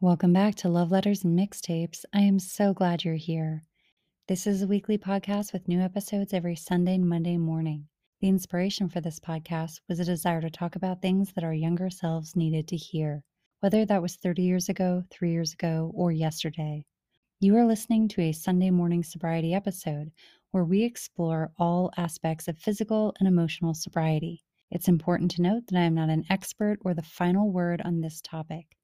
Welcome back to Love Letters and Mixtapes. I am so glad you're here. This is a weekly podcast with new episodes every Sunday and Monday morning. The inspiration for this podcast was a desire to talk about things that our younger selves needed to hear, whether that was 30 years ago, three years ago, or yesterday. You are listening to a Sunday morning sobriety episode where we explore all aspects of physical and emotional sobriety. It's important to note that I am not an expert or the final word on this topic.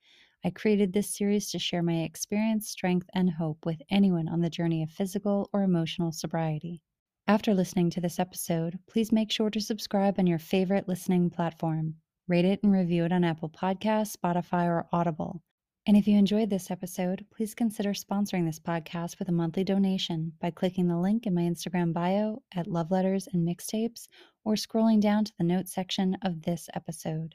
I created this series to share my experience, strength, and hope with anyone on the journey of physical or emotional sobriety. After listening to this episode, please make sure to subscribe on your favorite listening platform. Rate it and review it on Apple Podcasts, Spotify, or Audible. And if you enjoyed this episode, please consider sponsoring this podcast with a monthly donation by clicking the link in my Instagram bio at Love Letters and Mixtapes or scrolling down to the notes section of this episode.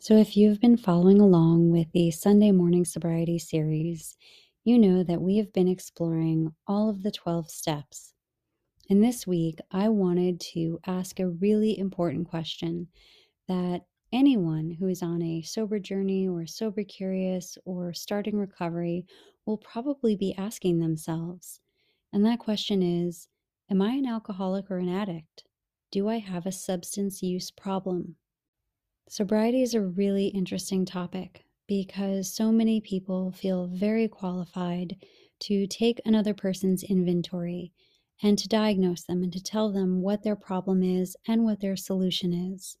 So, if you've been following along with the Sunday Morning Sobriety series, you know that we have been exploring all of the 12 steps. And this week, I wanted to ask a really important question that anyone who is on a sober journey or sober curious or starting recovery will probably be asking themselves. And that question is Am I an alcoholic or an addict? Do I have a substance use problem? Sobriety is a really interesting topic because so many people feel very qualified to take another person's inventory and to diagnose them and to tell them what their problem is and what their solution is.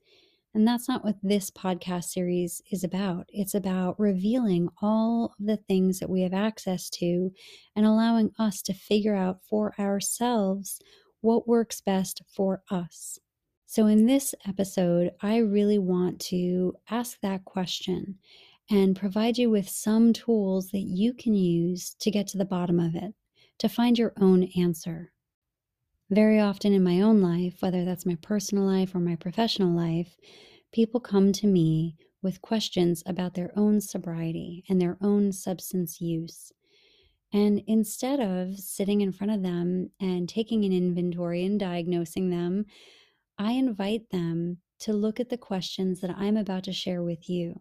And that's not what this podcast series is about. It's about revealing all of the things that we have access to and allowing us to figure out for ourselves what works best for us. So, in this episode, I really want to ask that question and provide you with some tools that you can use to get to the bottom of it, to find your own answer. Very often in my own life, whether that's my personal life or my professional life, people come to me with questions about their own sobriety and their own substance use. And instead of sitting in front of them and taking an inventory and diagnosing them, I invite them to look at the questions that I'm about to share with you.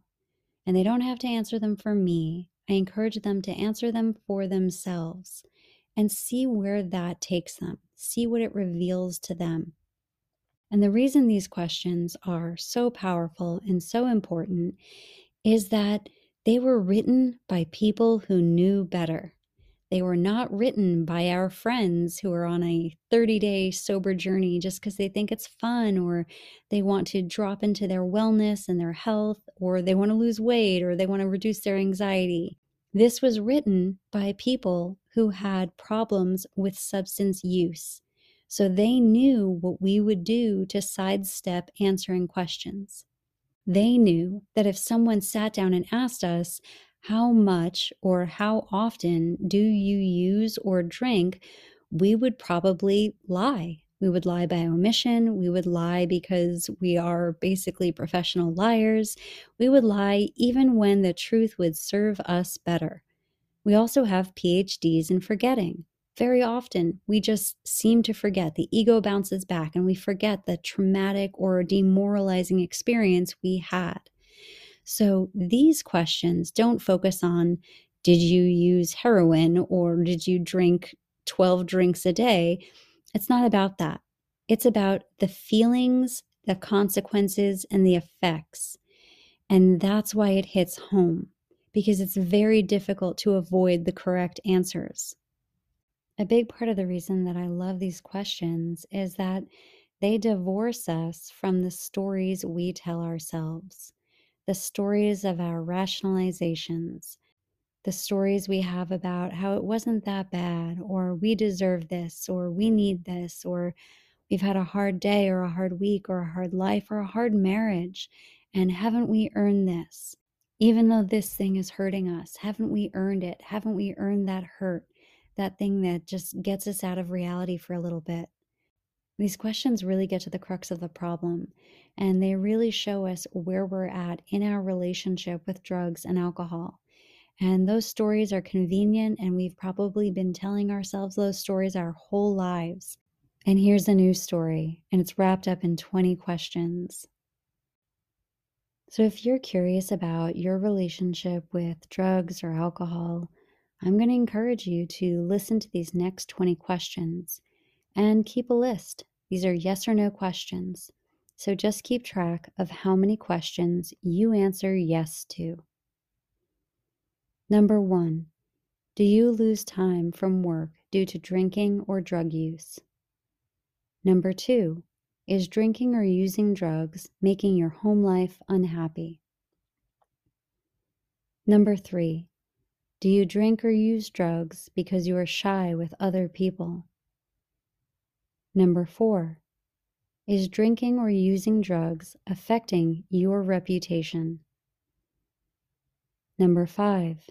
And they don't have to answer them for me. I encourage them to answer them for themselves and see where that takes them, see what it reveals to them. And the reason these questions are so powerful and so important is that they were written by people who knew better. They were not written by our friends who are on a 30 day sober journey just because they think it's fun or they want to drop into their wellness and their health or they want to lose weight or they want to reduce their anxiety. This was written by people who had problems with substance use. So they knew what we would do to sidestep answering questions. They knew that if someone sat down and asked us, how much or how often do you use or drink, we would probably lie. We would lie by omission. We would lie because we are basically professional liars. We would lie even when the truth would serve us better. We also have PhDs in forgetting. Very often, we just seem to forget. The ego bounces back and we forget the traumatic or demoralizing experience we had. So these questions don't focus on did you use heroin or did you drink 12 drinks a day? It's not about that. It's about the feelings, the consequences, and the effects. And that's why it hits home, because it's very difficult to avoid the correct answers. A big part of the reason that I love these questions is that they divorce us from the stories we tell ourselves the stories of our rationalizations, the stories we have about how it wasn't that bad, or we deserve this, or we need this, or we've had a hard day, or a hard week, or a hard life, or a hard marriage, and haven't we earned this? Even though this thing is hurting us, haven't we earned it? Haven't we earned that hurt? That thing that just gets us out of reality for a little bit. These questions really get to the crux of the problem, and they really show us where we're at in our relationship with drugs and alcohol. And those stories are convenient, and we've probably been telling ourselves those stories our whole lives. And here's a new story, and it's wrapped up in 20 questions. So, if you're curious about your relationship with drugs or alcohol, I'm going to encourage you to listen to these next 20 questions and keep a list. These are yes or no questions. So, just keep track of how many questions you answer yes to. Number one, do you lose time from work due to drinking or drug use? Number two, is drinking or using drugs making your home life unhappy? Number three, do you drink or use drugs because you are shy with other people? Number four, is drinking or using drugs affecting your reputation? Number five,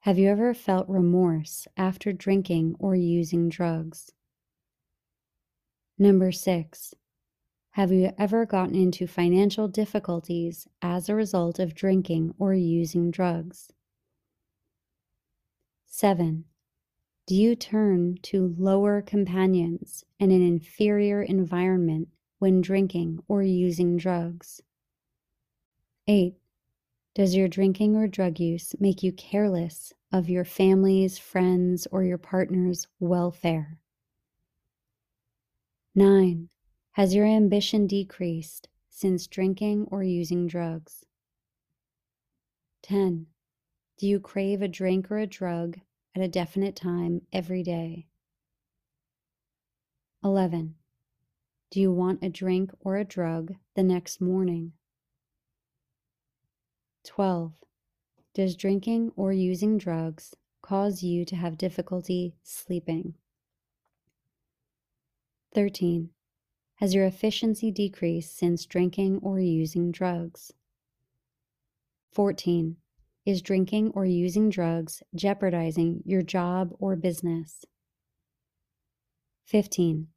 have you ever felt remorse after drinking or using drugs? Number six, have you ever gotten into financial difficulties as a result of drinking or using drugs? 7. Do you turn to lower companions and an inferior environment when drinking or using drugs? 8. Does your drinking or drug use make you careless of your family's, friends, or your partner's welfare? 9. Has your ambition decreased since drinking or using drugs? 10. Do you crave a drink or a drug at a definite time every day? 11. Do you want a drink or a drug the next morning? 12. Does drinking or using drugs cause you to have difficulty sleeping? 13. Has your efficiency decreased since drinking or using drugs? 14. Is drinking or using drugs jeopardizing your job or business? 15.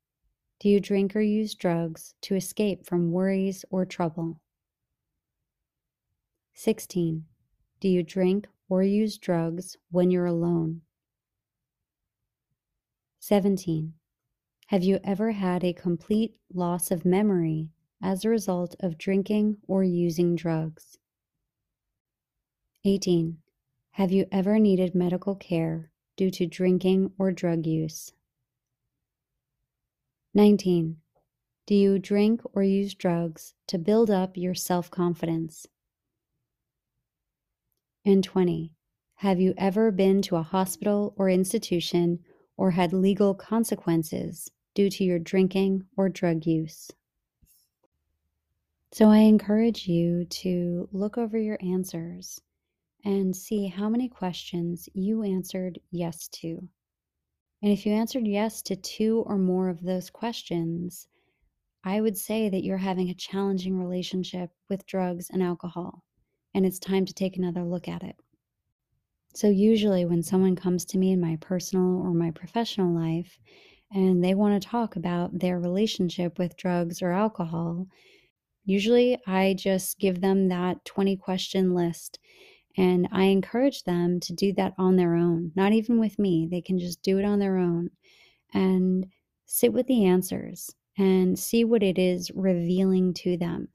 Do you drink or use drugs to escape from worries or trouble? 16. Do you drink or use drugs when you're alone? 17. Have you ever had a complete loss of memory as a result of drinking or using drugs? 18. Have you ever needed medical care due to drinking or drug use? 19. Do you drink or use drugs to build up your self confidence? And 20. Have you ever been to a hospital or institution or had legal consequences due to your drinking or drug use. So I encourage you to look over your answers and see how many questions you answered yes to. And if you answered yes to two or more of those questions, I would say that you're having a challenging relationship with drugs and alcohol, and it's time to take another look at it. So, usually, when someone comes to me in my personal or my professional life and they want to talk about their relationship with drugs or alcohol, usually I just give them that 20 question list and I encourage them to do that on their own, not even with me. They can just do it on their own and sit with the answers and see what it is revealing to them.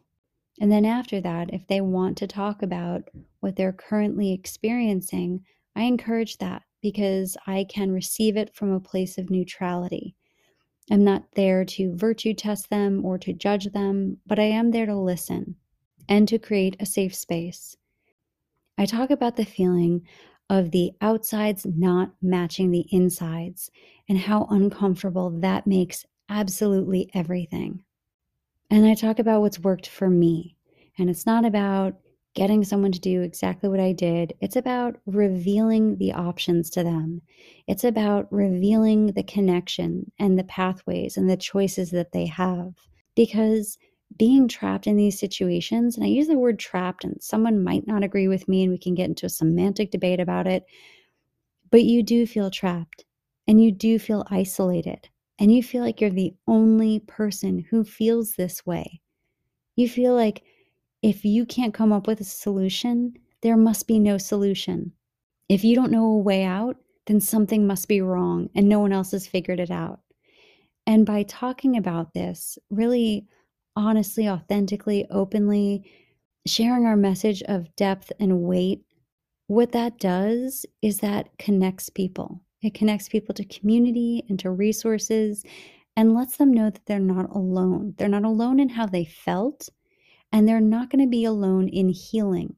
And then after that, if they want to talk about what they're currently experiencing, I encourage that because I can receive it from a place of neutrality. I'm not there to virtue test them or to judge them, but I am there to listen and to create a safe space. I talk about the feeling of the outsides not matching the insides and how uncomfortable that makes absolutely everything. And I talk about what's worked for me. And it's not about getting someone to do exactly what I did. It's about revealing the options to them. It's about revealing the connection and the pathways and the choices that they have. Because being trapped in these situations, and I use the word trapped, and someone might not agree with me, and we can get into a semantic debate about it, but you do feel trapped and you do feel isolated and you feel like you're the only person who feels this way. You feel like if you can't come up with a solution, there must be no solution. If you don't know a way out, then something must be wrong and no one else has figured it out. And by talking about this, really honestly, authentically, openly, sharing our message of depth and weight, what that does is that connects people. It connects people to community and to resources and lets them know that they're not alone. They're not alone in how they felt, and they're not going to be alone in healing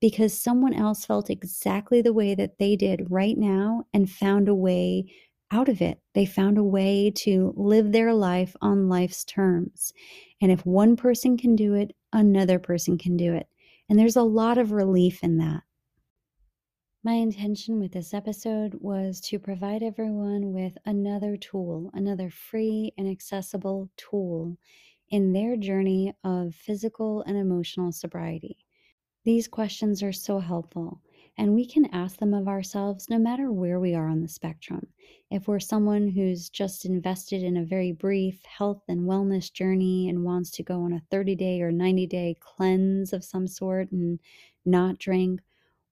because someone else felt exactly the way that they did right now and found a way out of it. They found a way to live their life on life's terms. And if one person can do it, another person can do it. And there's a lot of relief in that. My intention with this episode was to provide everyone with another tool, another free and accessible tool in their journey of physical and emotional sobriety. These questions are so helpful, and we can ask them of ourselves no matter where we are on the spectrum. If we're someone who's just invested in a very brief health and wellness journey and wants to go on a 30 day or 90 day cleanse of some sort and not drink,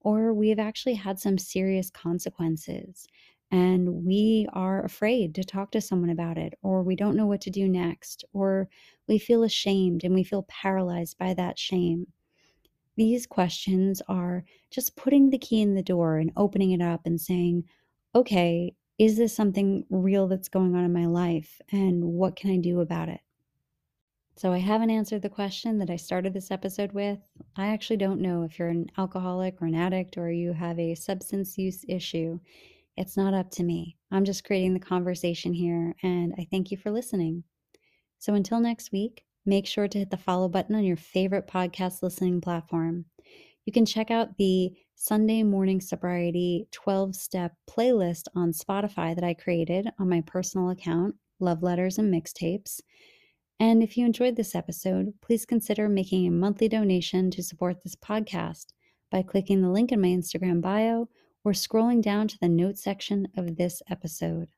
or we've actually had some serious consequences and we are afraid to talk to someone about it, or we don't know what to do next, or we feel ashamed and we feel paralyzed by that shame. These questions are just putting the key in the door and opening it up and saying, okay, is this something real that's going on in my life? And what can I do about it? So I haven't answered the question that I started this episode with. I actually don't know if you're an alcoholic or an addict or you have a substance use issue. It's not up to me. I'm just creating the conversation here, and I thank you for listening. So until next week, make sure to hit the follow button on your favorite podcast listening platform. You can check out the Sunday Morning Sobriety 12 step playlist on Spotify that I created on my personal account, Love Letters and Mixtapes. And if you enjoyed this episode, please consider making a monthly donation to support this podcast by clicking the link in my Instagram bio or scrolling down to the notes section of this episode.